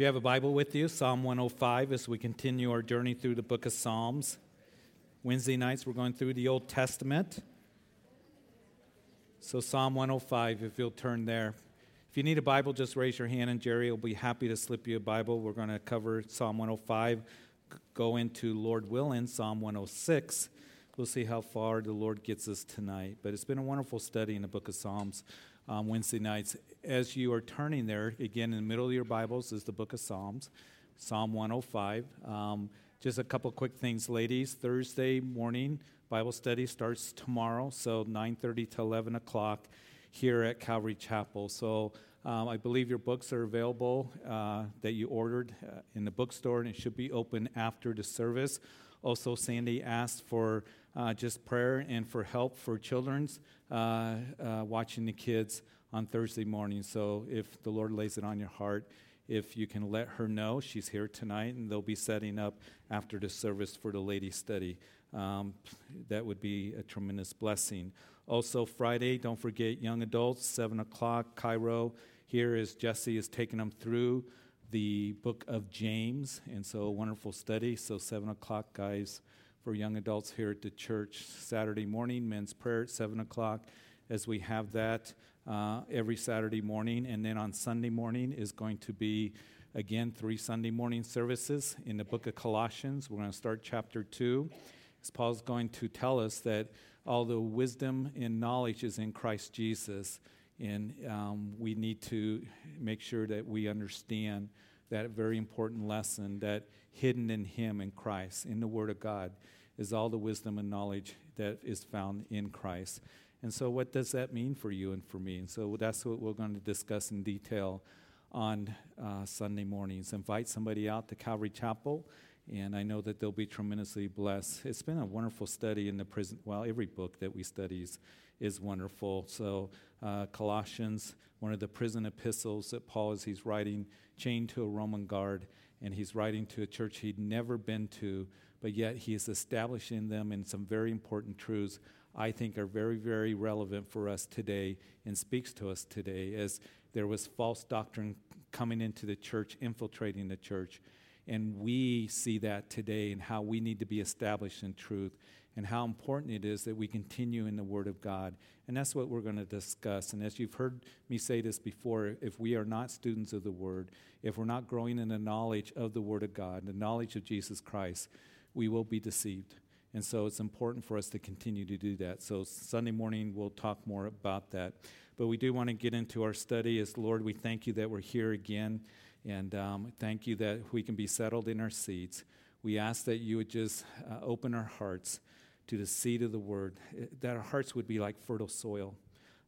If you have a Bible with you, Psalm 105 as we continue our journey through the book of Psalms. Wednesday nights, we're going through the Old Testament. So, Psalm 105, if you'll turn there. If you need a Bible, just raise your hand, and Jerry will be happy to slip you a Bible. We're going to cover Psalm 105, go into Lord willing, Psalm 106. We'll see how far the Lord gets us tonight. But it's been a wonderful study in the book of Psalms um, Wednesday nights. As you are turning there, again, in the middle of your Bibles is the book of Psalms, Psalm 105. Um, just a couple quick things, ladies. Thursday morning Bible study starts tomorrow, so 9:30 to 11 o'clock here at Calvary Chapel. So um, I believe your books are available uh, that you ordered uh, in the bookstore, and it should be open after the service. Also, Sandy asked for uh, just prayer and for help for children's uh, uh, watching the kids on Thursday morning. So if the Lord lays it on your heart, if you can let her know, she's here tonight, and they'll be setting up after the service for the lady study. Um, that would be a tremendous blessing. Also, Friday, don't forget young adults, 7 o'clock, Cairo. Here is Jesse is taking them through the book of James, and so a wonderful study. So, 7 o'clock, guys for young adults here at the church. Saturday morning, men's prayer at 7 o'clock, as we have that uh, every Saturday morning. And then on Sunday morning is going to be, again, three Sunday morning services in the book of Colossians. We're going to start chapter 2. As Paul's going to tell us that all the wisdom and knowledge is in Christ Jesus. And um, we need to make sure that we understand that very important lesson that hidden in Him, in Christ, in the Word of God, is all the wisdom and knowledge that is found in Christ. And so, what does that mean for you and for me? And so, that's what we're going to discuss in detail on uh, Sunday mornings. Invite somebody out to Calvary Chapel, and I know that they'll be tremendously blessed. It's been a wonderful study in the prison. Well, every book that we study is, wonderful. So, uh, Colossians, one of the prison epistles that Paul, as he's writing, chained to a Roman guard, and he's writing to a church he'd never been to, but yet he is establishing them in some very important truths I think are very, very relevant for us today and speaks to us today as there was false doctrine coming into the church, infiltrating the church. And we see that today and how we need to be established in truth and how important it is that we continue in the Word of God. And that's what we're going to discuss. And as you've heard me say this before, if we are not students of the Word, if we're not growing in the knowledge of the Word of God, the knowledge of Jesus Christ, we will be deceived. And so it's important for us to continue to do that. So Sunday morning, we'll talk more about that. But we do want to get into our study as Lord, we thank you that we're here again. And um, thank you that we can be settled in our seats. We ask that you would just uh, open our hearts to the seed of the word, eh, that our hearts would be like fertile soil,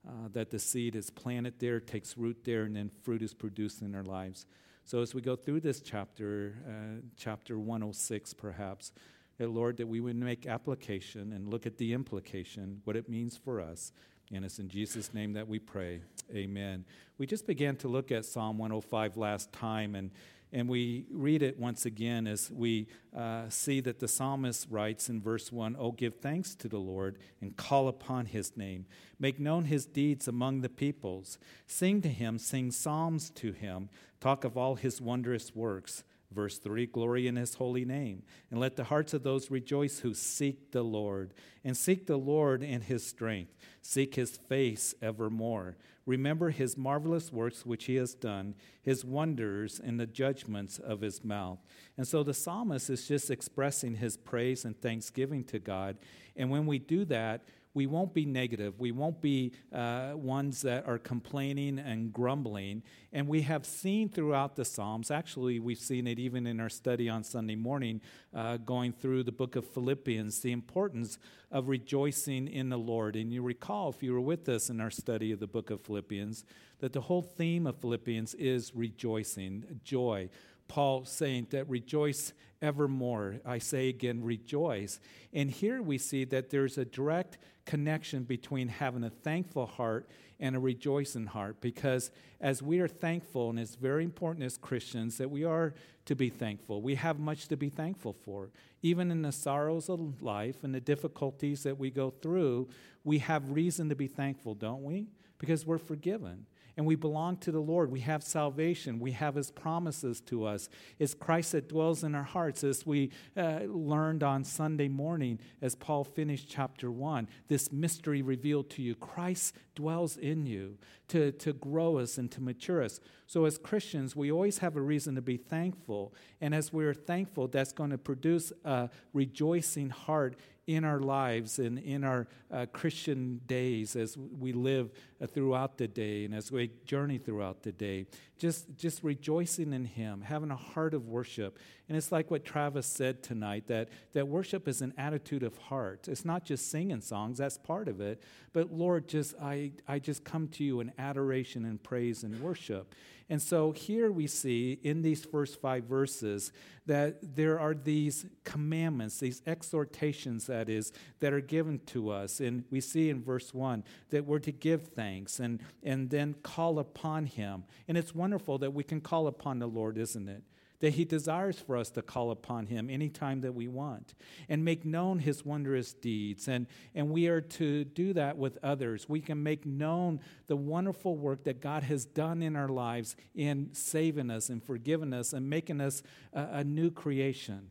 uh, that the seed is planted there, takes root there, and then fruit is produced in our lives. So as we go through this chapter, uh, chapter 106 perhaps, Lord, that we would make application and look at the implication, what it means for us. And it's in Jesus' name that we pray. Amen. We just began to look at Psalm 105 last time, and and we read it once again as we uh, see that the psalmist writes in verse 1 Oh, give thanks to the Lord and call upon his name. Make known his deeds among the peoples. Sing to him, sing psalms to him. Talk of all his wondrous works. Verse 3 Glory in his holy name. And let the hearts of those rejoice who seek the Lord. And seek the Lord in his strength. Seek his face evermore. Remember his marvelous works which he has done, his wonders and the judgments of his mouth. And so the psalmist is just expressing his praise and thanksgiving to God. And when we do that, we won't be negative. We won't be uh, ones that are complaining and grumbling. And we have seen throughout the Psalms, actually, we've seen it even in our study on Sunday morning, uh, going through the book of Philippians, the importance of rejoicing in the Lord. And you recall, if you were with us in our study of the book of Philippians, that the whole theme of Philippians is rejoicing, joy. Paul saying that rejoice evermore. I say again, rejoice. And here we see that there's a direct connection between having a thankful heart and a rejoicing heart because as we are thankful, and it's very important as Christians that we are to be thankful, we have much to be thankful for. Even in the sorrows of life and the difficulties that we go through, we have reason to be thankful, don't we? Because we're forgiven and we belong to the Lord. We have salvation. We have His promises to us. It's Christ that dwells in our hearts, as we uh, learned on Sunday morning as Paul finished chapter 1. This mystery revealed to you Christ dwells in you to, to grow us and to mature us. So, as Christians, we always have a reason to be thankful. And as we're thankful, that's going to produce a rejoicing heart in our lives and in our uh, Christian days as we live uh, throughout the day and as we journey throughout the day. Just, just rejoicing in Him, having a heart of worship. And it's like what Travis said tonight that, that worship is an attitude of heart. It's not just singing songs, that's part of it. But Lord, just I, I just come to you in adoration and praise and worship. And so here we see in these first five verses that there are these commandments, these exhortations, that is, that are given to us. And we see in verse 1 that we're to give thanks and, and then call upon Him. And it's wonderful that we can call upon the Lord, isn't it? that He desires for us to call upon Him anytime that we want and make known His wondrous deeds. And, and we are to do that with others. We can make known the wonderful work that God has done in our lives in saving us and forgiving us and making us a, a new creation.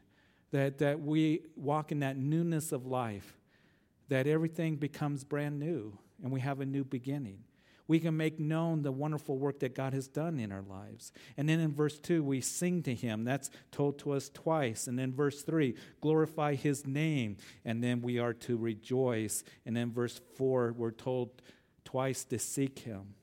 That, that we walk in that newness of life, that everything becomes brand new and we have a new beginning we can make known the wonderful work that God has done in our lives. And then in verse 2, we sing to Him. That's told to us twice. And then verse 3, glorify His name. And then we are to rejoice. And then verse 4, we're told twice to seek Him.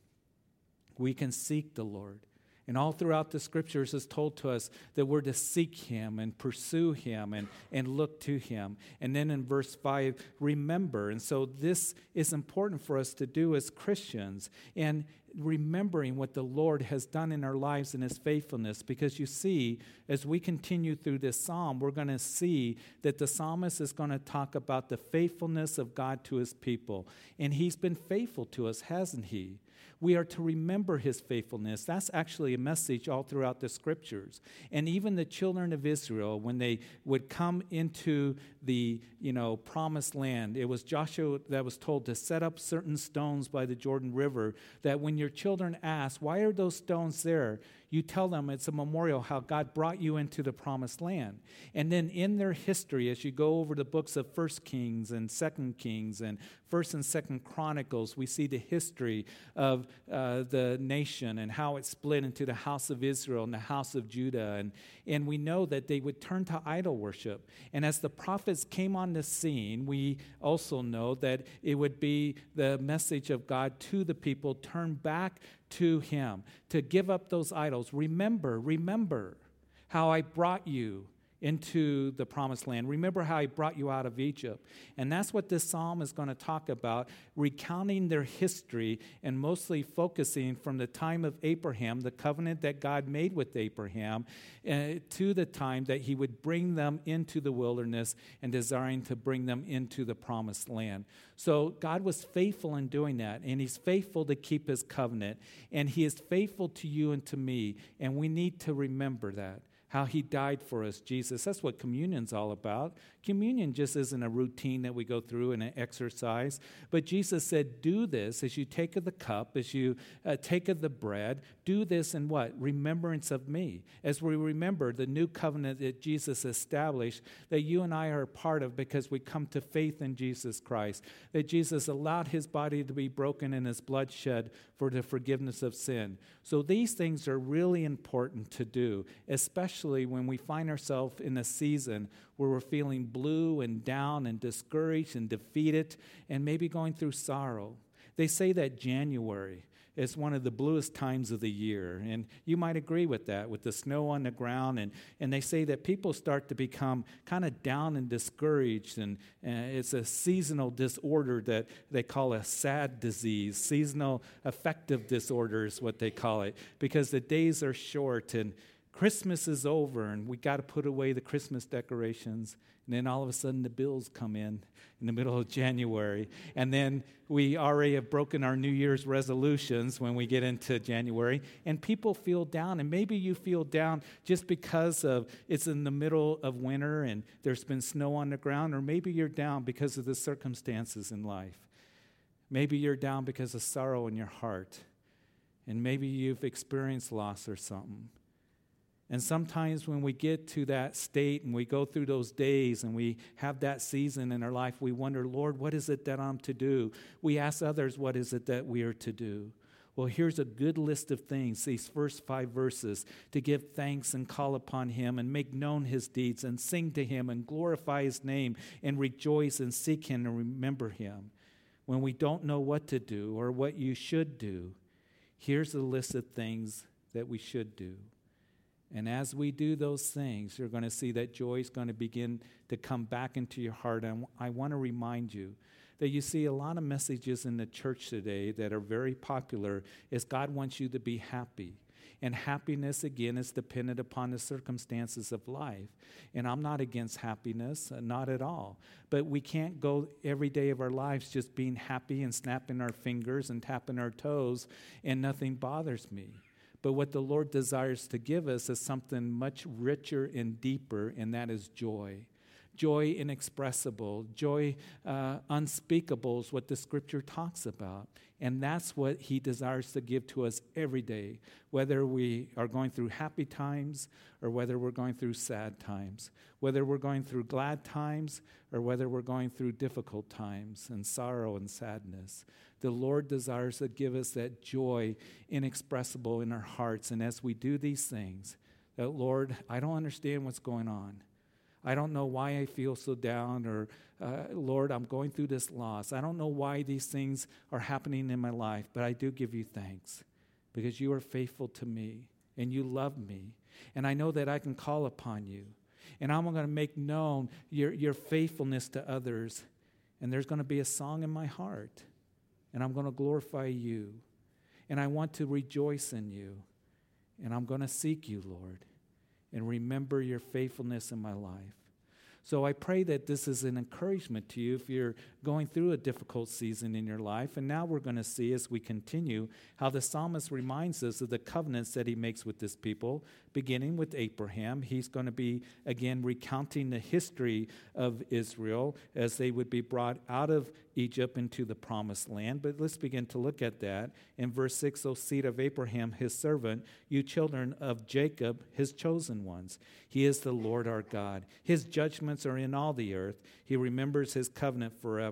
We can seek the Lord. And all throughout the scriptures is told to us that we're to seek him and pursue him and, and look to him. And then in verse 5, remember. And so this is important for us to do as Christians. And remembering what the Lord has done in our lives and his faithfulness. Because you see, as we continue through this psalm, we're going to see that the psalmist is going to talk about the faithfulness of God to his people. And he's been faithful to us, hasn't he? We are to remember his faithfulness. That's actually a message all throughout the scriptures. And even the children of Israel, when they would come into the you know, promised land, it was Joshua that was told to set up certain stones by the Jordan River, that when your children ask, Why are those stones there? you tell them it's a memorial how God brought you into the promised land. And then in their history, as you go over the books of First Kings and Second Kings and First and Second Chronicles, we see the history of uh, the nation and how it split into the house of Israel and the house of Judah. And, and we know that they would turn to idol worship. And as the prophets came on the scene, we also know that it would be the message of God to the people turn back to Him, to give up those idols. Remember, remember how I brought you into the promised land. Remember how he brought you out of Egypt. And that's what this psalm is going to talk about, recounting their history and mostly focusing from the time of Abraham, the covenant that God made with Abraham, uh, to the time that he would bring them into the wilderness and desiring to bring them into the promised land. So God was faithful in doing that, and he's faithful to keep his covenant, and he is faithful to you and to me, and we need to remember that how he died for us, Jesus. That's what communion's all about. Communion just isn't a routine that we go through and an exercise. But Jesus said, Do this as you take of the cup, as you uh, take of the bread, do this in what? Remembrance of me. As we remember the new covenant that Jesus established, that you and I are part of because we come to faith in Jesus Christ. That Jesus allowed his body to be broken and his blood shed for the forgiveness of sin. So these things are really important to do, especially when we find ourselves in a season where we're feeling blue and down and discouraged and defeated and maybe going through sorrow. They say that January is one of the bluest times of the year. And you might agree with that, with the snow on the ground. And, and they say that people start to become kind of down and discouraged. And uh, it's a seasonal disorder that they call a sad disease. Seasonal affective disorder is what they call it, because the days are short and Christmas is over and we got to put away the Christmas decorations. And then all of a sudden the bills come in in the middle of January. And then we already have broken our New Year's resolutions when we get into January. And people feel down. And maybe you feel down just because of it's in the middle of winter and there's been snow on the ground. Or maybe you're down because of the circumstances in life. Maybe you're down because of sorrow in your heart. And maybe you've experienced loss or something. And sometimes when we get to that state and we go through those days and we have that season in our life, we wonder, Lord, what is it that I'm to do? We ask others, what is it that we are to do? Well, here's a good list of things, these first five verses to give thanks and call upon Him and make known His deeds and sing to Him and glorify His name and rejoice and seek Him and remember Him. When we don't know what to do or what you should do, here's a list of things that we should do. And as we do those things, you're going to see that joy is going to begin to come back into your heart. And I want to remind you that you see a lot of messages in the church today that are very popular is God wants you to be happy. And happiness, again, is dependent upon the circumstances of life. And I'm not against happiness, uh, not at all. But we can't go every day of our lives just being happy and snapping our fingers and tapping our toes, and nothing bothers me. But what the Lord desires to give us is something much richer and deeper, and that is joy. Joy inexpressible, joy uh, unspeakable is what the scripture talks about. And that's what He desires to give to us every day, whether we are going through happy times or whether we're going through sad times, whether we're going through glad times or whether we're going through difficult times and sorrow and sadness. The Lord desires to give us that joy inexpressible in our hearts. And as we do these things, that Lord, I don't understand what's going on. I don't know why I feel so down, or uh, Lord, I'm going through this loss. I don't know why these things are happening in my life, but I do give you thanks because you are faithful to me and you love me. And I know that I can call upon you. And I'm going to make known your, your faithfulness to others. And there's going to be a song in my heart and I'm going to glorify you. And I want to rejoice in you. And I'm going to seek you, Lord, and remember your faithfulness in my life. So I pray that this is an encouragement to you if you're going through a difficult season in your life. And now we're going to see as we continue how the psalmist reminds us of the covenants that he makes with this people, beginning with Abraham. He's going to be again recounting the history of Israel as they would be brought out of Egypt into the promised land. But let's begin to look at that. In verse 6, O seed of Abraham, his servant, you children of Jacob, his chosen ones. He is the Lord our God. His judgments are in all the earth. He remembers his covenant forever,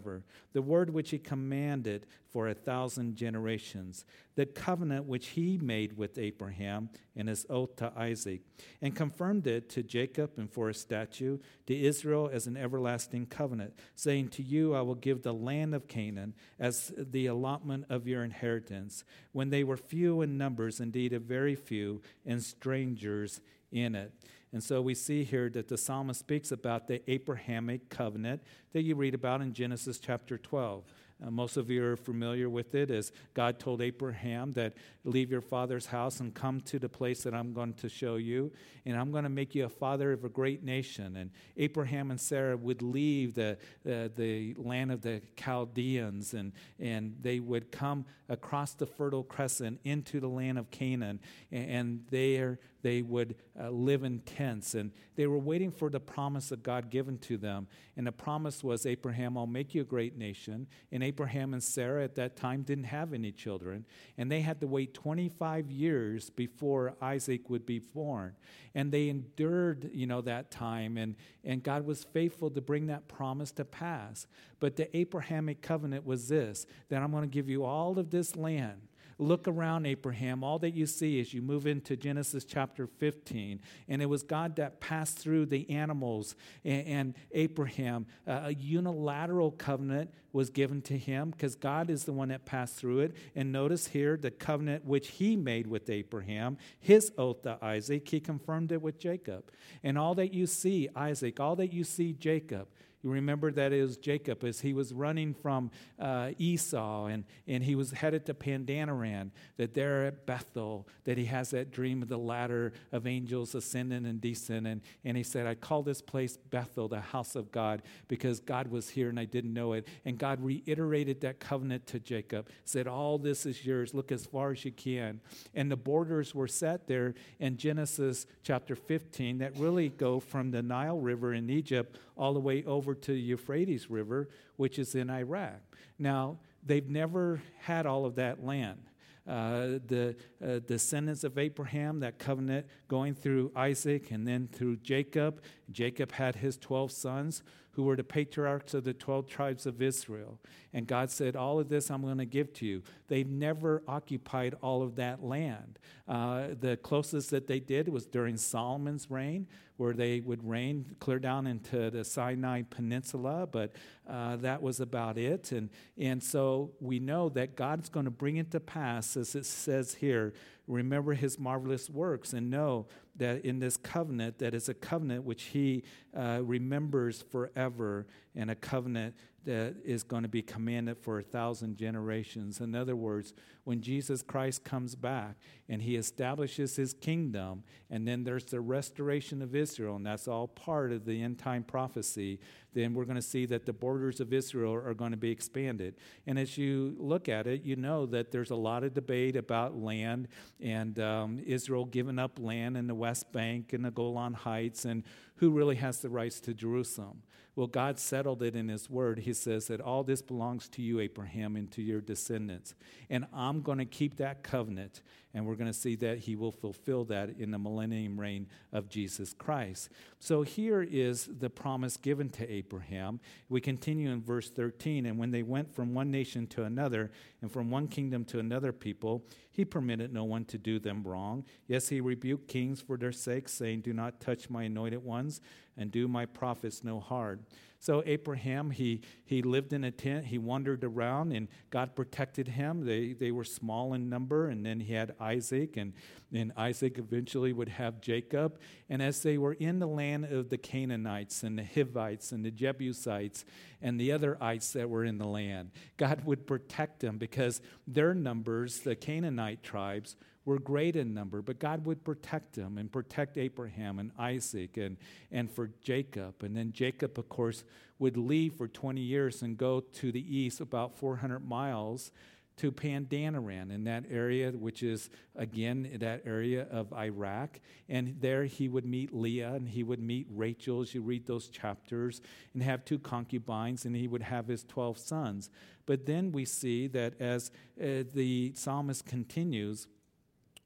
the word which he commanded for a thousand generations, the covenant which he made with Abraham and his oath to Isaac, and confirmed it to Jacob and for a statute, to Israel as an everlasting covenant, saying, To you I will give the land of Canaan as the allotment of your inheritance, when they were few in numbers, indeed a very few, and strangers in it. And so we see here that the psalmist speaks about the Abrahamic covenant that you read about in Genesis chapter 12. Uh, most of you are familiar with it as God told Abraham that leave your father's house and come to the place that I'm going to show you, and I'm going to make you a father of a great nation. And Abraham and Sarah would leave the, uh, the land of the Chaldeans, and, and they would come across the Fertile Crescent into the land of Canaan, and, and there they would uh, live in tents. And they were waiting for the promise of God given to them. And the promise was, Abraham, I'll make you a great nation. And Abraham and Sarah at that time didn't have any children. And they had to wait 25 years before Isaac would be born. And they endured, you know, that time. And, and God was faithful to bring that promise to pass. But the Abrahamic covenant was this that I'm going to give you all of this land Look around, Abraham. All that you see as you move into Genesis chapter 15. And it was God that passed through the animals and, and Abraham. Uh, a unilateral covenant was given to him because God is the one that passed through it. And notice here the covenant which he made with Abraham, his oath to Isaac, he confirmed it with Jacob. And all that you see, Isaac, all that you see, Jacob, You remember that was Jacob as he was running from uh, Esau and, and he was headed to Padan Aram, that there at Bethel, that he has that dream of the ladder of angels ascending and descending. And he said, I call this place Bethel, the house of God, because God was here and I didn't know it. And God reiterated that covenant to Jacob, said, All this is yours. Look as far as you can. And the borders were set there in Genesis chapter 15 that really go from the Nile River in Egypt all the way over to the Euphrates River, which is in Iraq. Now, they've never had all of that land. Uh, the uh, descendants of Abraham, that covenant going through Isaac and then through Jacob. Jacob had his 12 sons who were the patriarchs of the 12 tribes of Israel. And God said, All of this I'm going to give to you. They've never occupied all of that land. Uh, the closest that they did was during Solomon's reign, where they would reign clear down into the Sinai Peninsula, but uh, that was about it. And, and so we know that God's going to bring it to pass, as it says here remember his marvelous works and know that in this covenant that is a covenant which he uh, remembers forever and a covenant that is going to be commanded for a thousand generations. In other words, when Jesus Christ comes back and he establishes his kingdom, and then there's the restoration of Israel, and that's all part of the end time prophecy, then we're going to see that the borders of Israel are going to be expanded. And as you look at it, you know that there's a lot of debate about land and um, Israel giving up land in the West Bank and the Golan Heights and who really has the rights to Jerusalem. Well, God settled it in His Word. He says that all this belongs to you, Abraham, and to your descendants. And I'm going to keep that covenant. And we're going to see that He will fulfill that in the millennium reign of Jesus Christ. So here is the promise given to Abraham. We continue in verse 13. And when they went from one nation to another, and from one kingdom to another people, He permitted no one to do them wrong. Yes, He rebuked kings for their sake, saying, Do not touch my anointed ones and do my prophets no harm. So Abraham, he, he lived in a tent, he wandered around, and God protected him. They, they were small in number, and then he had Isaac, and, and Isaac eventually would have Jacob. And as they were in the land of the Canaanites and the Hivites and the Jebusites and the other ites that were in the land, God would protect them because their numbers, the Canaanite tribes, were great in number, but God would protect them and protect Abraham and Isaac and, and for Jacob. And then Jacob, of course, would leave for 20 years and go to the east about 400 miles to Padan Aram in that area, which is again that area of Iraq. And there he would meet Leah and he would meet Rachel as you read those chapters and have two concubines and he would have his 12 sons. But then we see that as uh, the psalmist continues,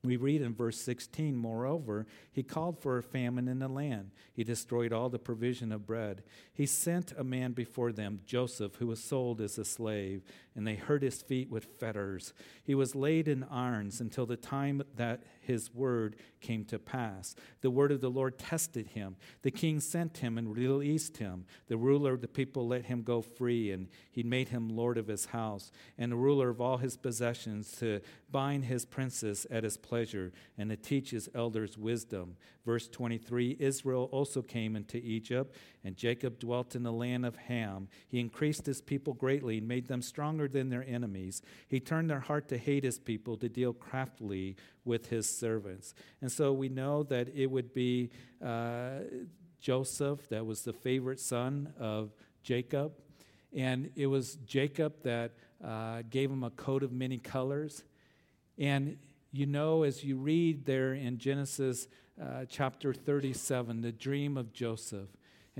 we read in verse 16, moreover, he called for a famine in the land. He destroyed all the provision of bread. He sent a man before them, Joseph, who was sold as a slave, and they hurt his feet with fetters. He was laid in irons until the time that his word came to pass. The word of the Lord tested him. The king sent him and released him. The ruler of the people let him go free, and he made him lord of his house, and the ruler of all his possessions to bind his princes at his pleasure, and to teach his elders wisdom. Verse 23 Israel also came into Egypt, and Jacob dwelt in the land of Ham. He increased his people greatly and made them stronger than their enemies. He turned their heart to hate his people, to deal craftily with his servants. And so we know that it would be uh, Joseph that was the favorite son of Jacob. And it was Jacob that uh, gave him a coat of many colors. And you know, as you read there in Genesis uh, chapter 37, the dream of Joseph.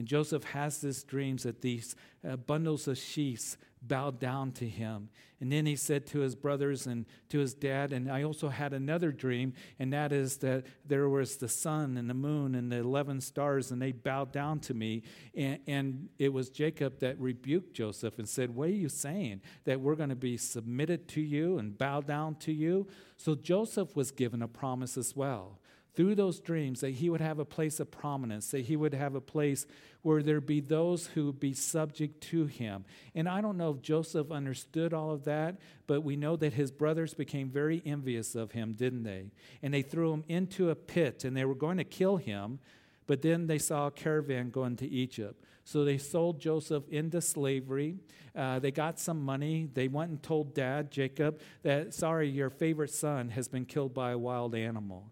And Joseph has this dream that these uh, bundles of sheaves bowed down to him. And then he said to his brothers and to his dad, and I also had another dream, and that is that there was the sun and the moon and the 11 stars, and they bowed down to me. And, and it was Jacob that rebuked Joseph and said, What are you saying? That we're going to be submitted to you and bow down to you? So Joseph was given a promise as well through those dreams that he would have a place of prominence, that he would have a place where there'd be those who would be subject to him. And I don't know if Joseph understood all of that, but we know that his brothers became very envious of him, didn't they? And they threw him into a pit and they were going to kill him. But then they saw a caravan going to Egypt. So they sold Joseph into slavery. Uh, they got some money. They went and told dad, Jacob, that, sorry, your favorite son has been killed by a wild animal.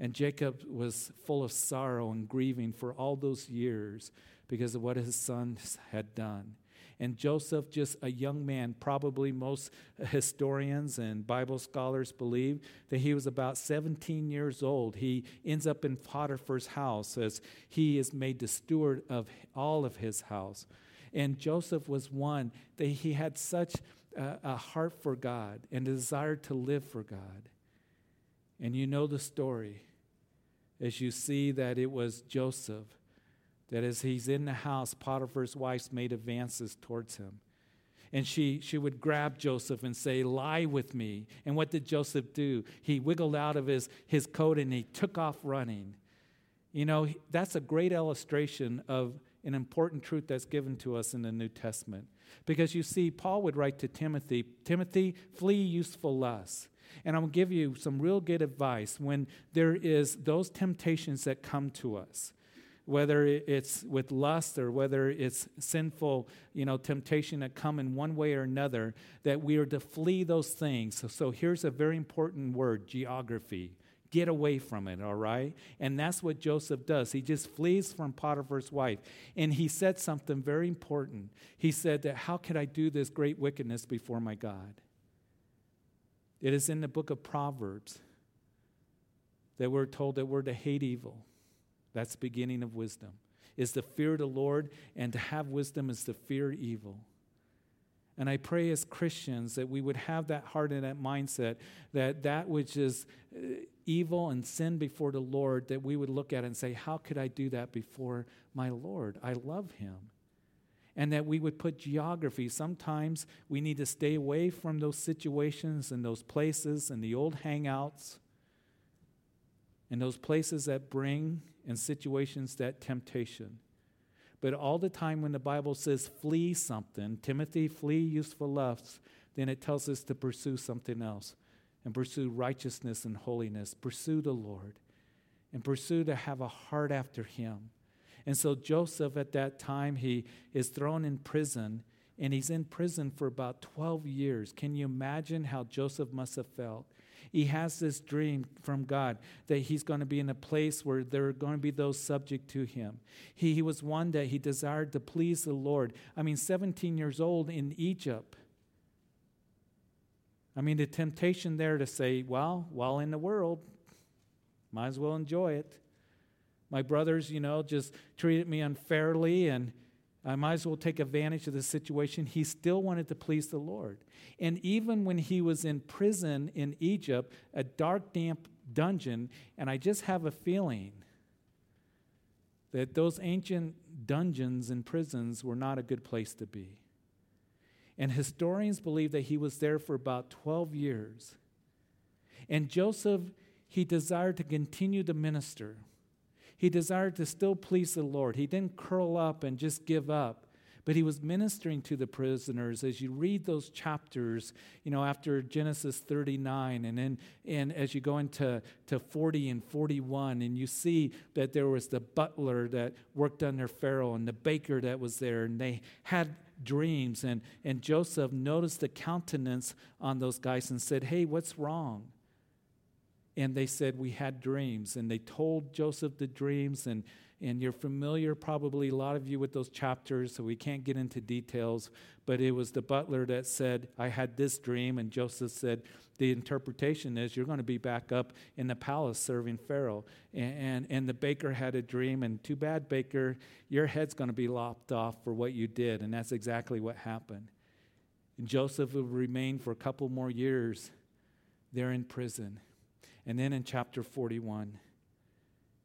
And Jacob was full of sorrow and grieving for all those years because of what his sons had done. And Joseph, just a young man, probably most historians and Bible scholars believe that he was about 17 years old. He ends up in Potiphar's house as he is made the steward of all of his house. And Joseph was one that he had such a, a heart for God and a desire to live for God. And you know the story as you see that it was Joseph that as he's in the house, Potiphar's wife made advances towards him. And she, she would grab Joseph and say, Lie with me. And what did Joseph do? He wiggled out of his, his coat and he took off running. You know, that's a great illustration of an important truth that's given to us in the New Testament. Because you see, Paul would write to Timothy, Timothy, flee useful lusts. And I'm going to give you some real good advice when there is those temptations that come to us whether it's with lust or whether it's sinful, you know, temptation that come in one way or another, that we are to flee those things. So, so here's a very important word geography. Get away from it, all right? And that's what Joseph does. He just flees from Potiphar's wife. And he said something very important. He said that, How could I do this great wickedness before my God? It is in the book of Proverbs that we're told that we're to hate evil that's the beginning of wisdom. Is the fear the Lord, and to have wisdom is to fear evil. And I pray as Christians that we would have that heart and that mindset that that which is uh, evil and sin before the Lord, that we would look at it and say, How could I do that before my Lord? I love him. And that we would put geography. Sometimes we need to stay away from those situations and those places and the old hangouts and those places that bring and situations that temptation. But all the time when the Bible says flee something, Timothy, flee useful lusts, then it tells us to pursue something else and pursue righteousness and holiness. Pursue the Lord and pursue to have a heart after Him. And so Joseph, at that time, he is thrown in prison and he's in prison for about 12 years. Can you imagine how Joseph must have felt? He has this dream from God that he's going to be in a place where there are going to be those subject to him. He, he was one that he desired to please the Lord. I mean, 17 years old in Egypt. I mean, the temptation there to say, well, while in the world, might as well enjoy it. My brothers, you know, just treated me unfairly and I might as well take advantage of the situation. He still wanted to please the Lord. And even when he was in prison in Egypt, a dark, damp dungeon, and I just have a feeling that those ancient dungeons and prisons were not a good place to be. And historians believe that he was there for about 12 years. And Joseph, he desired to continue to minister. He desired to still please the Lord. He didn't curl up and just give up, but he was ministering to the prisoners. As you read those chapters, you know, after Genesis 39, and then and as you go into to 40 and 41, and you see that there was the butler that worked under Pharaoh and the baker that was there, and they had dreams. And, and Joseph noticed the countenance on those guys and said, Hey, what's wrong? And they said we had dreams. And they told joseph the dreams and and you're familiar probably a lot of you with those chapters so we can't get into details but it was the butler that said i had this dream and joseph said the interpretation is you're going to be back up in the palace serving pharaoh. And, and, and the baker had a dream and too bad baker your head's going to be lopped off for what you did and that's exactly what happened. And joseph would remain for a couple more years there in prison and then in chapter 41,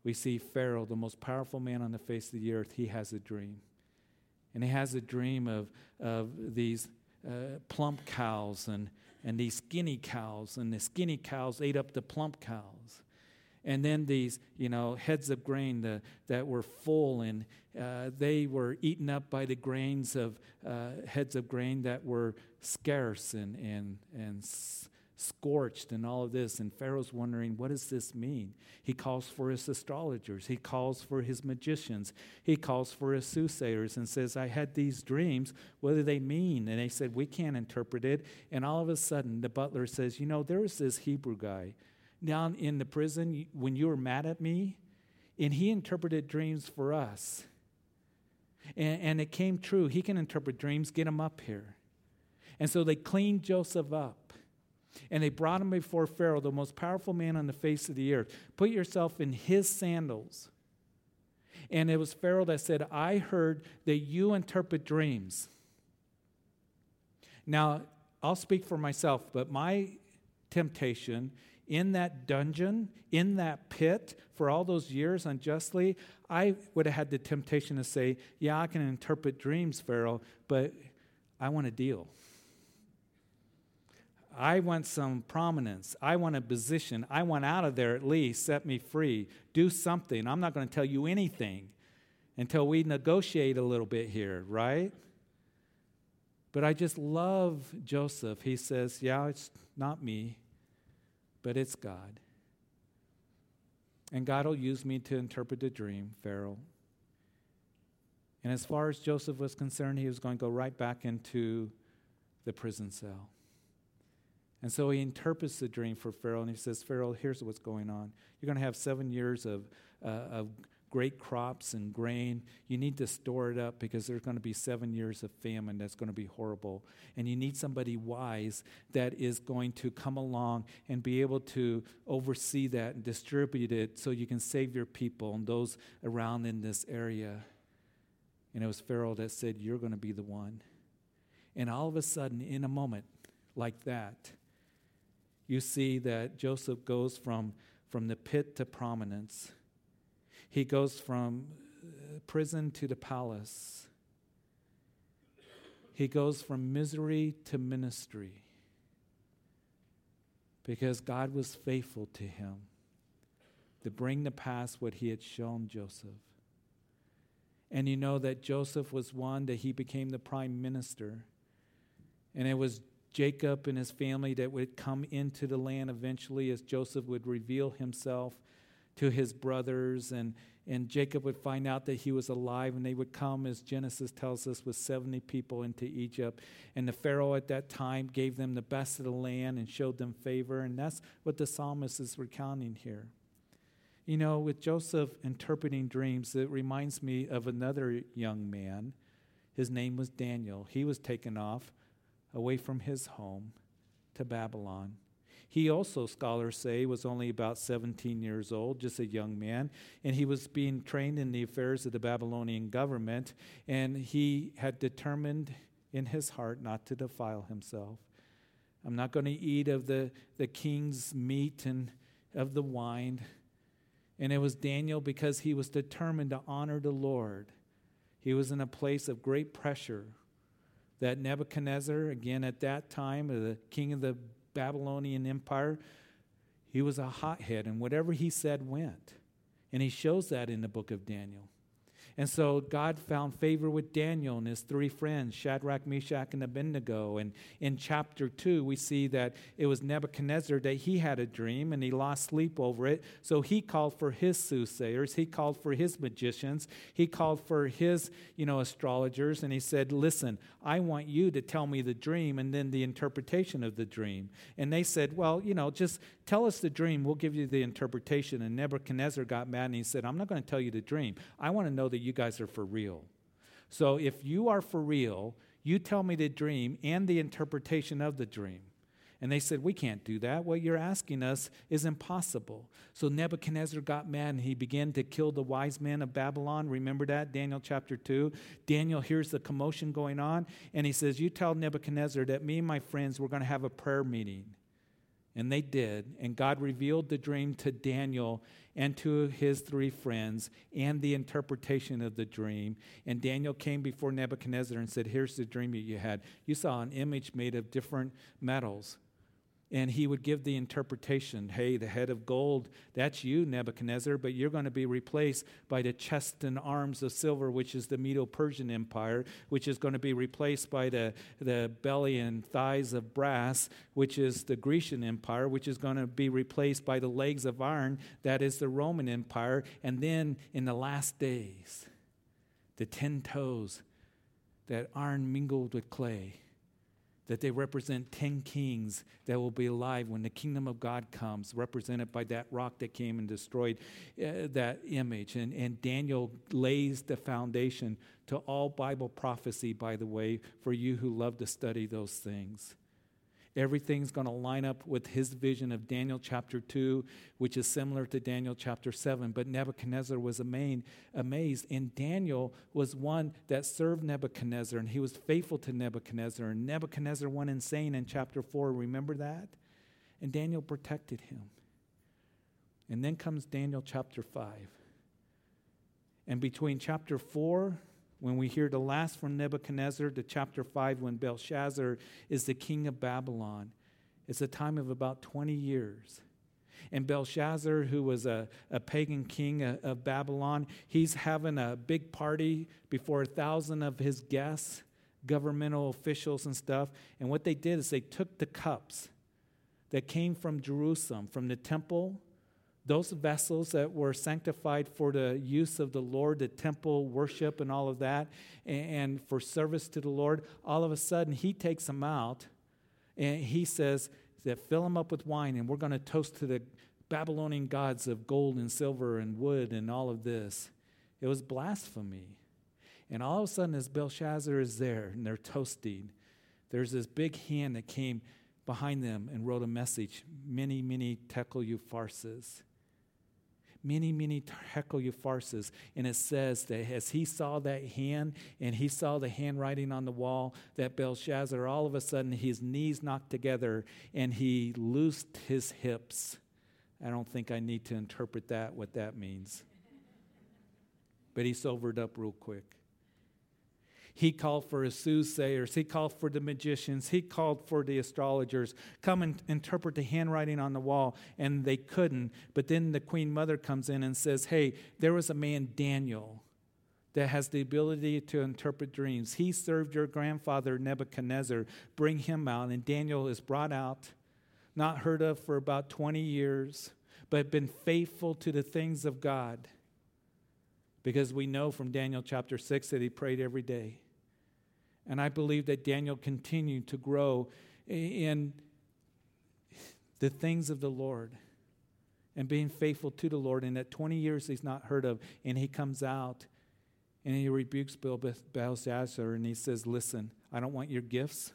we see Pharaoh, the most powerful man on the face of the earth, he has a dream. And he has a dream of, of these uh, plump cows and, and these skinny cows, and the skinny cows ate up the plump cows. And then these, you know, heads of grain the, that were full, and uh, they were eaten up by the grains of uh, heads of grain that were scarce and, and, and scorched and all of this. And Pharaoh's wondering, what does this mean? He calls for his astrologers, he calls for his magicians, he calls for his soothsayers and says, I had these dreams. What do they mean? And they said, We can't interpret it. And all of a sudden, the butler says, You know, there was this Hebrew guy down in the prison when you were mad at me, and he interpreted dreams for us. And, and it came true. He can interpret dreams, get him up here. And so they cleaned Joseph up. And they brought him before Pharaoh, the most powerful man on the face of the earth. Put yourself in his sandals. And it was Pharaoh that said, I heard that you interpret dreams. Now, I'll speak for myself, but my temptation in that dungeon, in that pit for all those years unjustly, I would have had the temptation to say, Yeah, I can interpret dreams, Pharaoh, but I want a deal. I want some prominence. I want a position. I want out of there at least. Set me free. Do something. I'm not going to tell you anything until we negotiate a little bit here, right? But I just love Joseph. He says, Yeah, it's not me, but it's God. And God will use me to interpret the dream, Pharaoh. And as far as Joseph was concerned, he was going to go right back into the prison cell. And so he interprets the dream for Pharaoh and he says, Pharaoh, here's what's going on. You're going to have seven years of, uh, of great crops and grain. You need to store it up because there's going to be seven years of famine that's going to be horrible. And you need somebody wise that is going to come along and be able to oversee that and distribute it so you can save your people and those around in this area. And it was Pharaoh that said, You're going to be the one. And all of a sudden, in a moment like that, you see that Joseph goes from, from the pit to prominence. He goes from uh, prison to the palace. He goes from misery to ministry because God was faithful to him to bring to pass what he had shown Joseph. And you know that Joseph was one that he became the prime minister. And it was Jacob and his family that would come into the land eventually as Joseph would reveal himself to his brothers and and Jacob would find out that he was alive and they would come as Genesis tells us with 70 people into Egypt and the pharaoh at that time gave them the best of the land and showed them favor and that's what the psalmist is recounting here. You know, with Joseph interpreting dreams, it reminds me of another young man. His name was Daniel. He was taken off away from his home to Babylon. He also, scholars say, was only about 17 years old, just a young man, and he was being trained in the affairs of the Babylonian government, and he had determined in his heart not to defile himself. I'm not going to eat of the, the king's meat and of the wine. And it was Daniel because he was determined to honor the Lord. He was in a place of great pressure that Nebuchadnezzar, again at that time, the king of the Babylonian Empire, he was a hothead, and whatever he said went. And he shows that in the book of Daniel. And so God found favor with Daniel and his three friends, Shadrach, Meshach, and Abednego. And in chapter 2, we see that it was Nebuchadnezzar that he had a dream and he lost sleep over it. So he called for his soothsayers, he called for his magicians, he called for his, you know, astrologers, and he said, Listen, I want you to tell me the dream and then the interpretation of the dream. And they said, Well, you know, just tell us the dream, we'll give you the interpretation. And Nebuchadnezzar got mad and he said, I'm not going to tell you the dream. I want to know that you guys are for real. So if you are for real, you tell me the dream and the interpretation of the dream. And they said, We can't do that. What you're asking us is impossible. So Nebuchadnezzar got mad and he began to kill the wise men of Babylon. Remember that? Daniel chapter 2. Daniel hears the commotion going on and he says, You tell Nebuchadnezzar that me and my friends, we're going to have a prayer meeting. And they did. And God revealed the dream to Daniel and to his three friends and the interpretation of the dream. And Daniel came before Nebuchadnezzar and said, Here's the dream that you had. You saw an image made of different metals. And he would give the interpretation hey the head of gold that's you nebuchadnezzar but you're going to be replaced by the chest and arms of silver which is the medo-persian empire which is going to be replaced by the, the belly and thighs of brass which is the grecian empire which is going to be replaced by the legs of iron that is the roman empire and then in the last days the ten toes that iron mingled with clay that they represent 10 kings that will be alive when the kingdom of God comes, represented by that rock that came and destroyed uh, that image. And, and Daniel lays the foundation to all Bible prophecy, by the way, for you who love to study those things. Everything's going to line up with his vision of Daniel chapter 2, which is similar to Daniel chapter 7. But Nebuchadnezzar was amazed. And Daniel was one that served Nebuchadnezzar, and he was faithful to Nebuchadnezzar. And Nebuchadnezzar went insane in chapter 4. Remember that? And Daniel protected him. And then comes Daniel chapter 5. And between chapter 4 when we hear the last from Nebuchadnezzar to chapter 5, when Belshazzar is the king of Babylon, it's a time of about 20 years. And Belshazzar, who was a, a pagan king of Babylon, he's having a big party before a thousand of his guests, governmental officials and stuff. And what they did is they took the cups that came from Jerusalem, from the temple, those vessels that were sanctified for the use of the Lord, the temple worship and all of that, and for service to the Lord, all of a sudden he takes them out and he says that fill them up with wine and we're going to toast to the Babylonian gods of gold and silver and wood and all of this. It was blasphemy. And all of a sudden, as Belshazzar is there and they're toasting, there's this big hand that came behind them and wrote a message mene, mene tekel upharsin mene, mene tekel upharsin. And it says that as he saw that hand and he saw the handwriting on the wall, that Belshazzar, all of a sudden, his knees knocked together and he loosed his hips. I don't think I need to interpret that, what that means. But he sobered up real quick. He called for his soothsayers. He called for the magicians. He called for the astrologers. Come and interpret the handwriting on the wall. And they couldn't. But then the queen mother comes in and says, Hey, there was a man, Daniel, that has the ability to interpret dreams. He served your grandfather, Nebuchadnezzar. Bring him out. And Daniel is brought out, not heard of for about 20 years, but been faithful to the things of God. Because we know from Daniel chapter 6 that he prayed every day. And I believe that Daniel continued to grow in the things of the Lord and being faithful to the Lord. And that 20 years he's not heard of. And he comes out and he rebukes Belshazzar and he says, Listen, I don't want your gifts.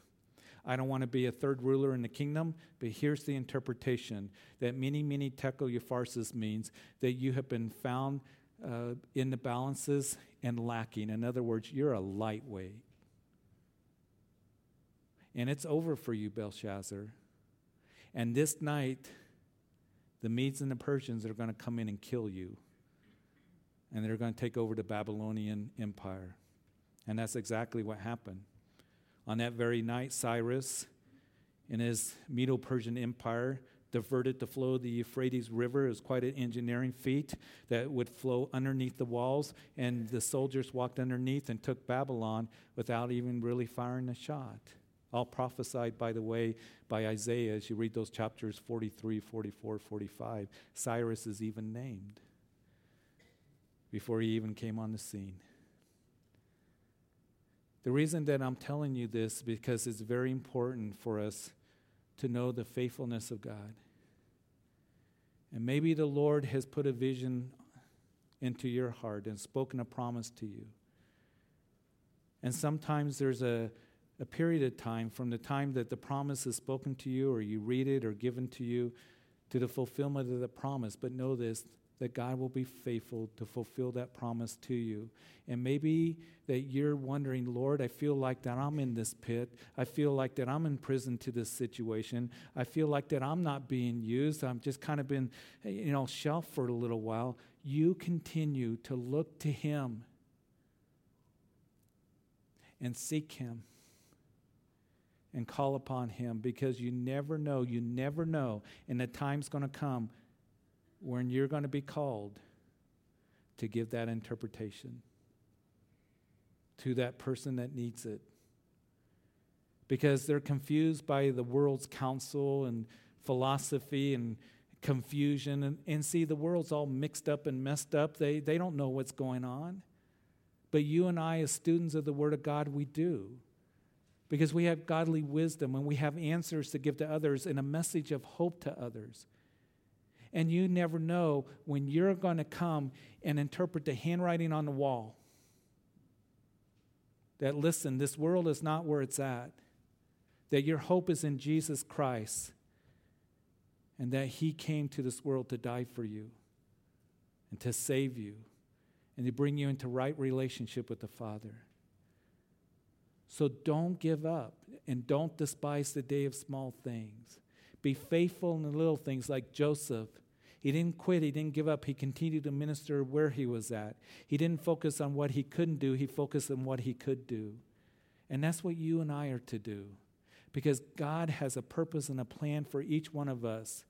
I don't want to be a third ruler in the kingdom, but here's the interpretation that mene, mene tekel upharsin means that you have been found uh, in the balances and lacking. In other words, you're a lightweight. And it's over for you, Belshazzar. And this night, the Medes and the Persians are going to come in and kill you. And they're going to take over the Babylonian Empire. And that's exactly what happened. On that very night, Cyrus, in his Medo Persian Empire, diverted the flow of the Euphrates River. It was quite an engineering feat that would flow underneath the walls, and the soldiers walked underneath and took Babylon without even really firing a shot all prophesied, by the way, by Isaiah as you read those chapters 43, 44, 45. Cyrus is even named before he even came on the scene. The reason that I'm telling you this is because it's very important for us to know the faithfulness of God. And maybe the Lord has put a vision into your heart and spoken a promise to you. And sometimes there's a a period of time from the time that the promise is spoken to you or you read it or given to you to the fulfillment of the promise. But know this that God will be faithful to fulfill that promise to you. And maybe that you're wondering, Lord, I feel like that I'm in this pit. I feel like that I'm in prison to this situation. I feel like that I'm not being used. I'm just kind of been, you know, shelved for a little while. You continue to look to Him and seek Him and call upon Him because you never know, you never know. And the time's going to come when you're going to be called to give that interpretation to that person that needs it. Because they're confused by the world's counsel and philosophy and confusion. And, and see, the world's all mixed up and messed up. They, they don't know what's going on. But you and I, as students of the Word of God, we do. Because we have godly wisdom and we have answers to give to others and a message of hope to others. And you never know when you're going to come and interpret the handwriting on the wall. That, listen, this world is not where it's at. That your hope is in Jesus Christ. And that He came to this world to die for you and to save you and to bring you into right relationship with the Father. So don't give up and don't despise the day of small things. Be faithful in the little things like Joseph. He didn't quit, he didn't give up. He continued to minister where he was at. He didn't focus on what he couldn't do, he focused on what he could do. And that's what you and I are to do because God has a purpose and a plan for each one of us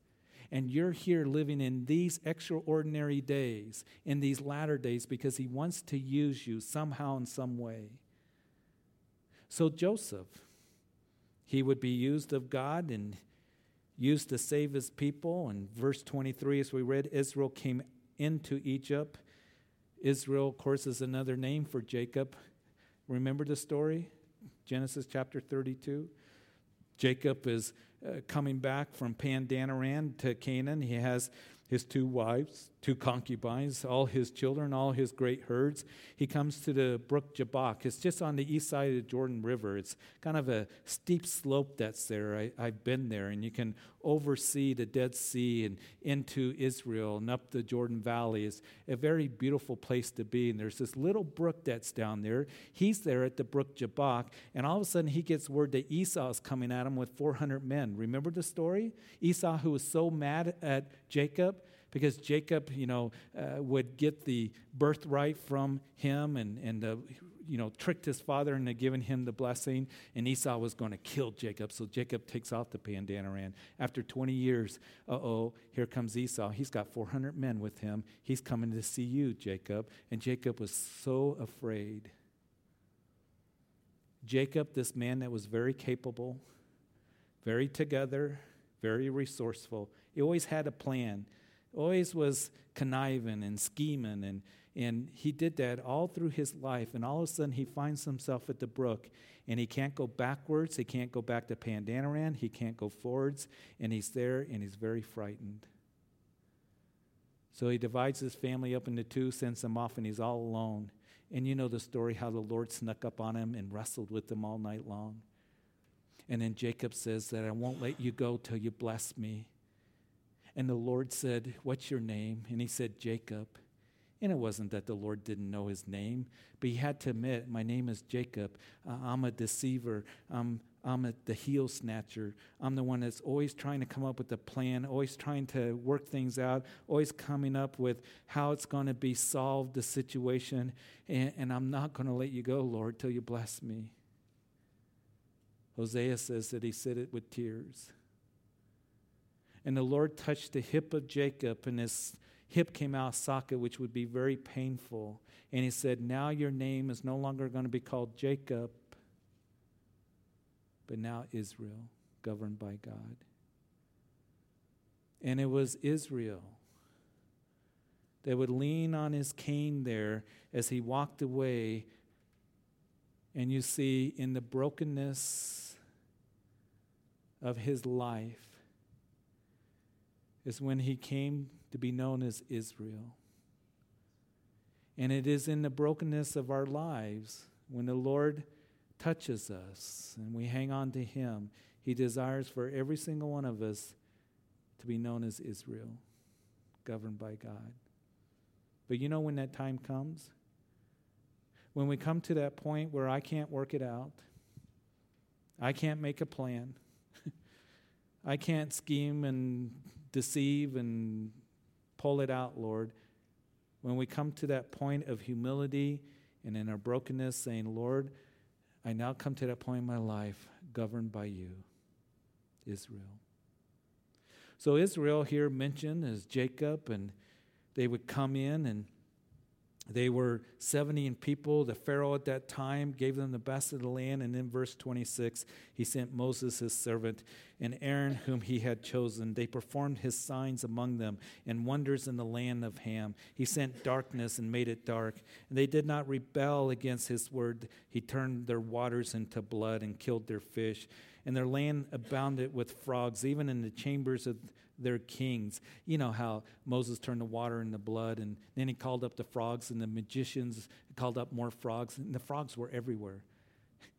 and you're here living in these extraordinary days, in these latter days, because He wants to use you somehow in some way. So, Joseph, he would be used of God and used to save his people. And verse 23, as we read, Israel came into Egypt. Israel, of course, is another name for Jacob. Remember the story? Genesis chapter 32. Jacob is uh, coming back from Padan Aram to Canaan. He has his two wives, two concubines, all his children, all his great herds. He comes to the brook Jabbok. It's just on the east side of the Jordan River. It's kind of a steep slope that's there. I, I've been there, and you can oversee the Dead Sea and into Israel and up the Jordan Valley. It's a very beautiful place to be. And there's this little brook that's down there. He's there at the brook Jabbok, and all of a sudden he gets word that Esau's coming at him with 400 men. Remember the story? Esau, who was so mad at Jacob because Jacob, you know, uh, would get the birthright from him and, and uh, you know, tricked his father into giving him the blessing, and Esau was going to kill Jacob. So Jacob takes off the Padan Aram. After 20 years, uh oh, here comes Esau. He's got 400 men with him. He's coming to see you, Jacob. And Jacob was so afraid. Jacob, this man that was very capable, very together, very resourceful, he always had a plan always was conniving and scheming and and he did that all through his life and all of a sudden he finds himself at the brook and he can't go backwards he can't go back to Padan Aram he can't go forwards and he's there and he's very frightened. So he divides his family up into two sends them off and he's all alone. And you know the story how the lord snuck up on him and wrestled with him all night long. And then jacob says that i won't let you go till you bless me and the Lord said, What's your name? And he said, Jacob. And it wasn't that the Lord didn't know his name, but he had to admit, My name is Jacob. Uh, I'm a deceiver. I'm, I'm a, the heel snatcher. I'm the one that's always trying to come up with a plan, always trying to work things out, always coming up with how it's going to be solved, the situation. And, and I'm not going to let you go, Lord, till you bless me. Hosea says that he said it with tears. And the Lord touched the hip of Jacob, and his hip came out of socket, which would be very painful. And he said, Now your name is no longer going to be called Jacob, but now Israel, governed by God. And it was Israel that would lean on his cane there as he walked away. And you see, in the brokenness of his life, is when he came to be known as Israel. And it is in the brokenness of our lives when the Lord touches us and we hang on to him. He desires for every single one of us to be known as Israel, governed by God. But you know when that time comes? When we come to that point where I can't work it out, I can't make a plan, I can't scheme and deceive and pull it out, Lord. When we come to that point of humility and in our brokenness, saying, Lord, I now come to that point in my life governed by you, Israel. So, Israel here mentioned as Jacob, and they would come in and they were 70 in people. The Pharaoh at that time gave them the best of the land. And in verse 26, he sent Moses, his servant, and Aaron, whom he had chosen. They performed his signs among them and wonders in the land of Ham. He sent darkness and made it dark. And they did not rebel against his word. He turned their waters into blood and killed their fish. And their land abounded with frogs, even in the chambers of their kings. You know how Moses turned the water into blood, and then he called up the frogs, and the magicians called up more frogs, and the frogs were everywhere.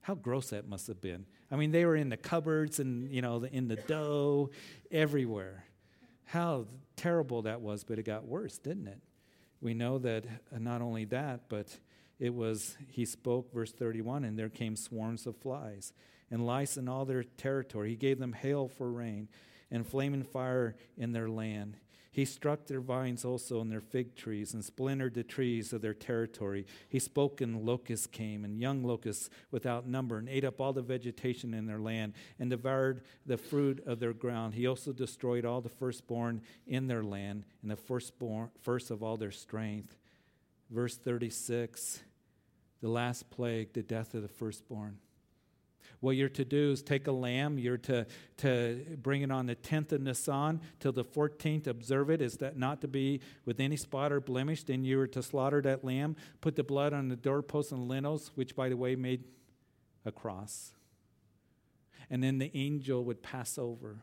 How gross that must have been. I mean, they were in the cupboards and, you know, in the dough, everywhere. How terrible that was, but it got worse, didn't it? We know that uh, not only that, but it was, he spoke, verse 31, and there came swarms of flies and lice in all their territory. He gave them hail for rain and flaming fire in their land. He struck their vines also and their fig trees and splintered the trees of their territory. He spoke and locusts came and young locusts without number and ate up all the vegetation in their land and devoured the fruit of their ground. He also destroyed all the firstborn in their land and the firstborn, first of all their strength. Verse 36, the last plague, the death of the firstborn. What you're to do is take a lamb, you're to, to bring it on the 10th of Nisan till the 14th, observe it, is that not to be with any spot or blemish. Then you are to slaughter that lamb, put the blood on the doorposts and lintels, which, by the way, made a cross. And then the angel would pass over.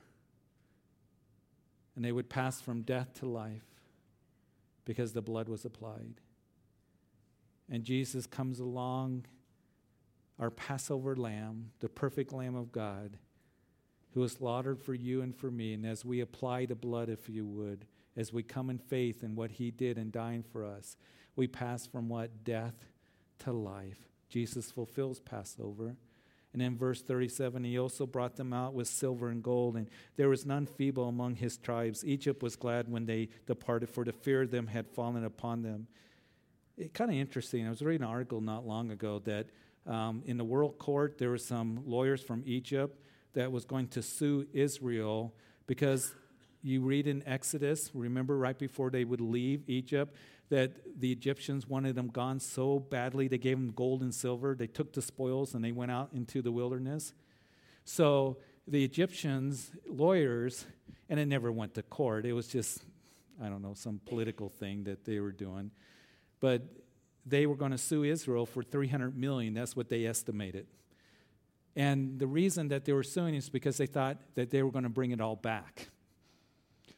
And they would pass from death to life because the blood was applied. And Jesus comes along our Passover lamb, the perfect Lamb of God, who was slaughtered for you and for me. And as we apply the blood, if you would, as we come in faith in what he did in dying for us, we pass from what? Death to life. Jesus fulfills Passover. And in verse 37, he also brought them out with silver and gold, and there was none feeble among his tribes. Egypt was glad when they departed, for the fear of them had fallen upon them. It kind of interesting. I was reading an article not long ago that um, in the world court, there were some lawyers from Egypt that was going to sue Israel because you read in Exodus, remember right before they would leave Egypt, that the Egyptians wanted them gone so badly, they gave them gold and silver. They took the spoils and they went out into the wilderness. So the Egyptians, lawyers, and it never went to court. It was just, I don't know, some political thing that they were doing. But they were going to sue Israel for 300 million. That's what they estimated. And the reason that they were suing is because they thought that they were going to bring it all back.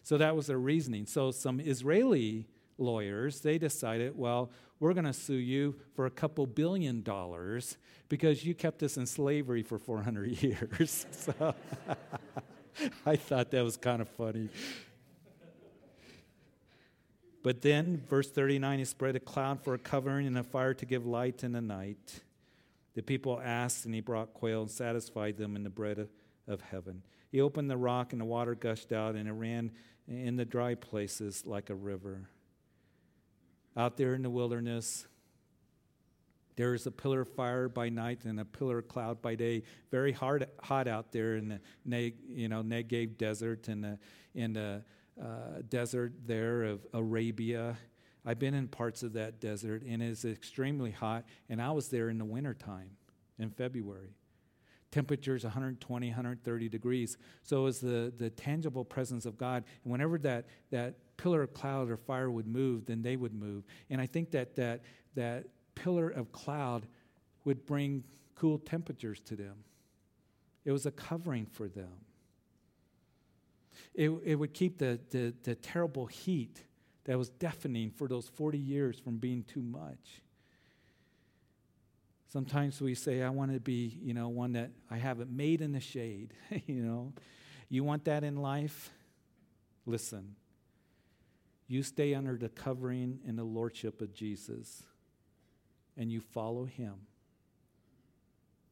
So that was their reasoning. So some Israeli lawyers, they decided, well, we're going to sue you for a couple billion dollars because you kept us in slavery for 400 years. so I thought that was kind of funny. But then, verse 39, he spread a cloud for a covering and a fire to give light in the night. The people asked, and he brought quail and satisfied them in the bread of, of heaven. He opened the rock, and the water gushed out, and it ran in the dry places like a river. Out there in the wilderness, there is a pillar of fire by night and a pillar of cloud by day. Very hard, hot out there in the you know, Negev desert and the, in the uh, desert there of Arabia. I've been in parts of that desert, and it's extremely hot. And I was there in the wintertime in February. Temperatures 120, 130 degrees. So it was the, the tangible presence of God. And whenever that, that pillar of cloud or fire would move, then they would move. And I think that that, that pillar of cloud would bring cool temperatures to them. It was a covering for them. It, it would keep the, the, the terrible heat that was deafening for those 40 years from being too much. Sometimes we say, I want to be, you know, one that I have it made in the shade, you know. You want that in life? Listen. You stay under the covering and the lordship of Jesus and you follow him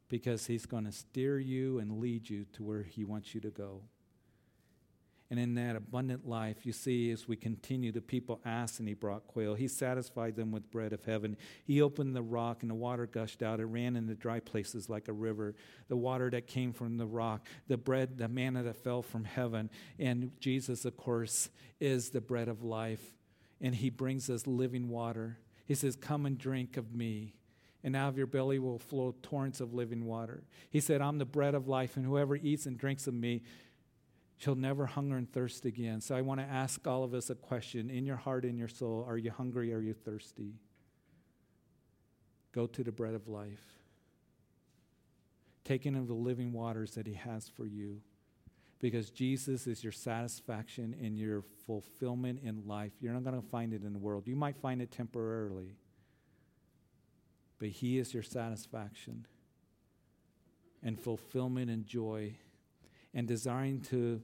because he's going to steer you and lead you to where he wants you to go. And in that abundant life, you see, as we continue, the people asked and he brought quail. He satisfied them with bread of heaven. He opened the rock and the water gushed out. It ran in the dry places like a river. The water that came from the rock, the bread, the manna that fell from heaven. And Jesus, of course, is the bread of life. And he brings us living water. He says, Come and drink of me and out of your belly will flow torrents of living water. He said, I'm the bread of life, and whoever eats and drinks of me shall never hunger and thirst again. So I want to ask all of us a question in your heart, in your soul are you hungry? Are you thirsty? Go to the bread of life. Taking of the living waters that He has for you. Because Jesus is your satisfaction and your fulfillment in life. You're not going to find it in the world. You might find it temporarily, but He is your satisfaction and fulfillment and joy and desiring to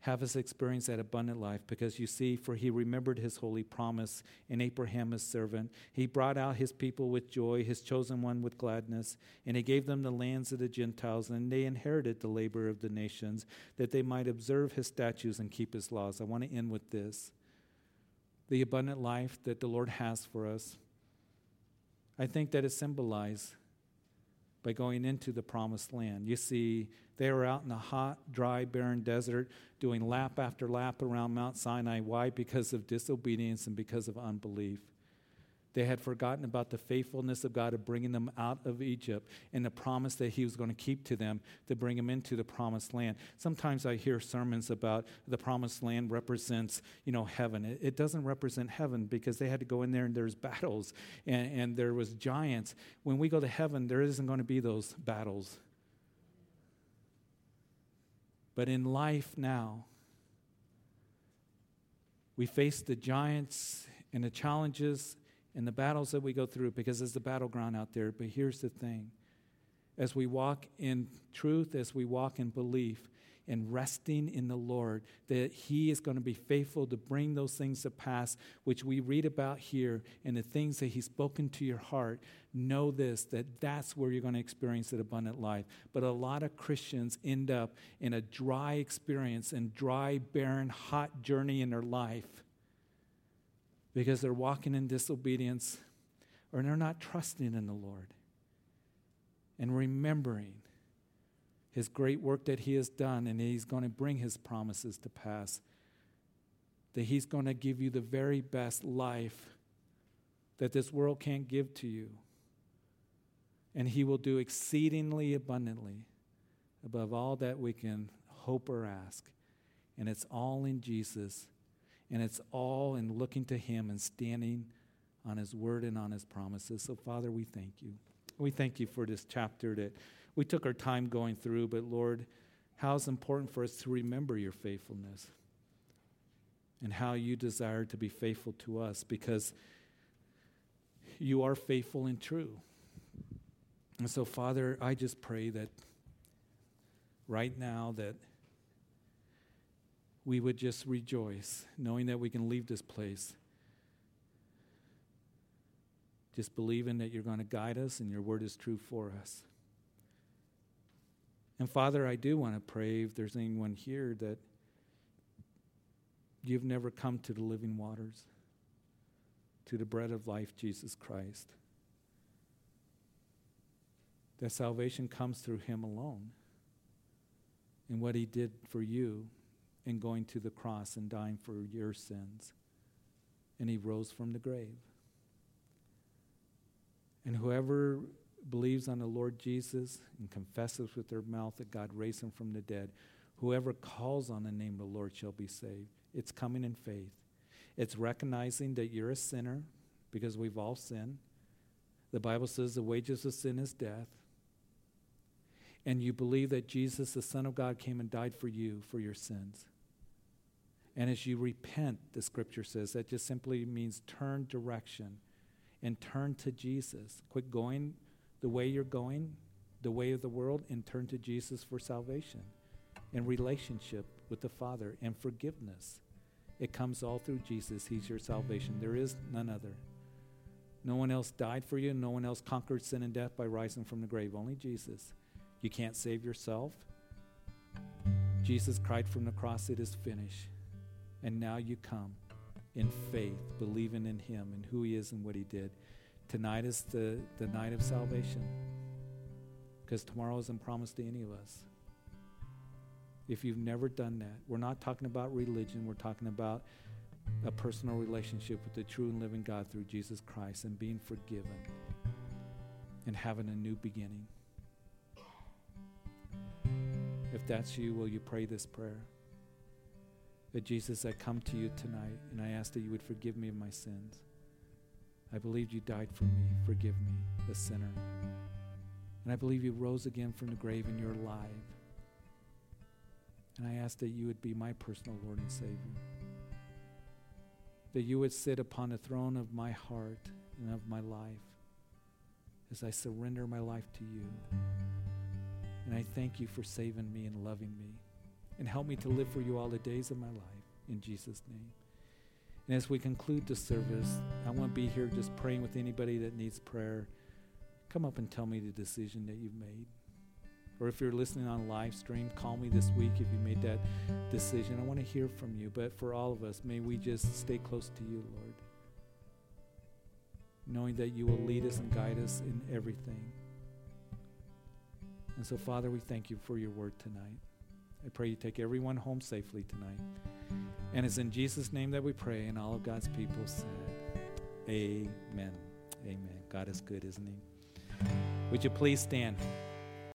have us experience that abundant life because you see, for he remembered his holy promise in Abraham, his servant. He brought out his people with joy, his chosen one with gladness, and he gave them the lands of the Gentiles, and they inherited the labor of the nations, that they might observe his statutes and keep his laws. I want to end with this the abundant life that the Lord has for us. I think that is symbolized by going into the promised land. You see, they were out in the hot, dry, barren desert doing lap after lap around Mount Sinai. Why? Because of disobedience and because of unbelief. They had forgotten about the faithfulness of God of bringing them out of Egypt and the promise that He was going to keep to them to bring them into the promised land. Sometimes I hear sermons about the promised land represents, you know, heaven. It, doesn't represent heaven because they had to go in there and there's battles and, and there was giants. When we go to heaven, there isn't going to be those battles. But in life now, we face the giants and the challenges and the battles that we go through because there's the battleground out there. But here's the thing as we walk in truth, as we walk in belief, and resting in the Lord, that He is going to be faithful to bring those things to pass, which we read about here, and the things that He's spoken to your heart. Know this that that's where you're going to experience that abundant life. But a lot of Christians end up in a dry experience and dry, barren, hot journey in their life because they're walking in disobedience or they're not trusting in the Lord and remembering his great work that he has done and he's going to bring his promises to pass. That he's going to give you the very best life that this world can't give to you. And he will do exceedingly abundantly above all that we can hope or ask. And it's all in Jesus and it's all in looking to Him and standing on His word and on His promises. So, Father, we thank you. We thank you for this chapter that we took our time going through, but Lord, how it's important for us to remember your faithfulness and how you desire to be faithful to us because you are faithful and true. And so, Father, I just pray that right now that we would just rejoice knowing that we can leave this place. Just believing that you're going to guide us and your word is true for us. And Father, I do want to pray if there's anyone here that you've never come to the living waters, to the bread of life, Jesus Christ. That salvation comes through him alone and what he did for you in going to the cross and dying for your sins. And he rose from the grave. And whoever believes on the Lord Jesus and confesses with their mouth that God raised him from the dead, whoever calls on the name of the Lord shall be saved. It's coming in faith. It's recognizing that you're a sinner because we've all sinned. The Bible says the wages of sin is death. And you believe that Jesus, the Son of God, came and died for you for your sins. And as you repent, the scripture says, that just simply means turn direction and turn to Jesus. Quit going the way you're going, the way of the world, and turn to Jesus for salvation and relationship with the Father and forgiveness. It comes all through Jesus. He's your salvation. There is none other. No one else died for you. No one else conquered sin and death by rising from the grave. Only Jesus. You can't save yourself. Jesus cried from the cross, It is finished. And now you come in faith, believing in Him and who He is and what He did. Tonight is the, the night of salvation because tomorrow isn't promised to any of us. If you've never done that, we're not talking about religion, we're talking about a personal relationship with the true and living God through Jesus Christ and being forgiven and having a new beginning. If that's you, will you pray this prayer? That Jesus, I come to you tonight and I ask that you would forgive me of my sins. I believe you died for me. Forgive me, a sinner. And I believe you rose again from the grave and you're alive. And I ask that you would be my personal Lord and Savior. That you would sit upon the throne of my heart and of my life as I surrender my life to you. And I thank you for saving me and loving me. And help me to live for you all the days of my life. In Jesus' name. And as we conclude the service, I want to be here just praying with anybody that needs prayer. Come up and tell me the decision that you've made. Or if you're listening on live stream, call me this week if you made that decision. I want to hear from you. But for all of us, may we just stay close to you, Lord. Knowing that you will lead us and guide us in everything. And so, Father, we thank you for your word tonight. I pray you take everyone home safely tonight. And it's in Jesus' name that we pray, and all of God's people said, Amen. Amen. God is good, isn't He? Would you please stand?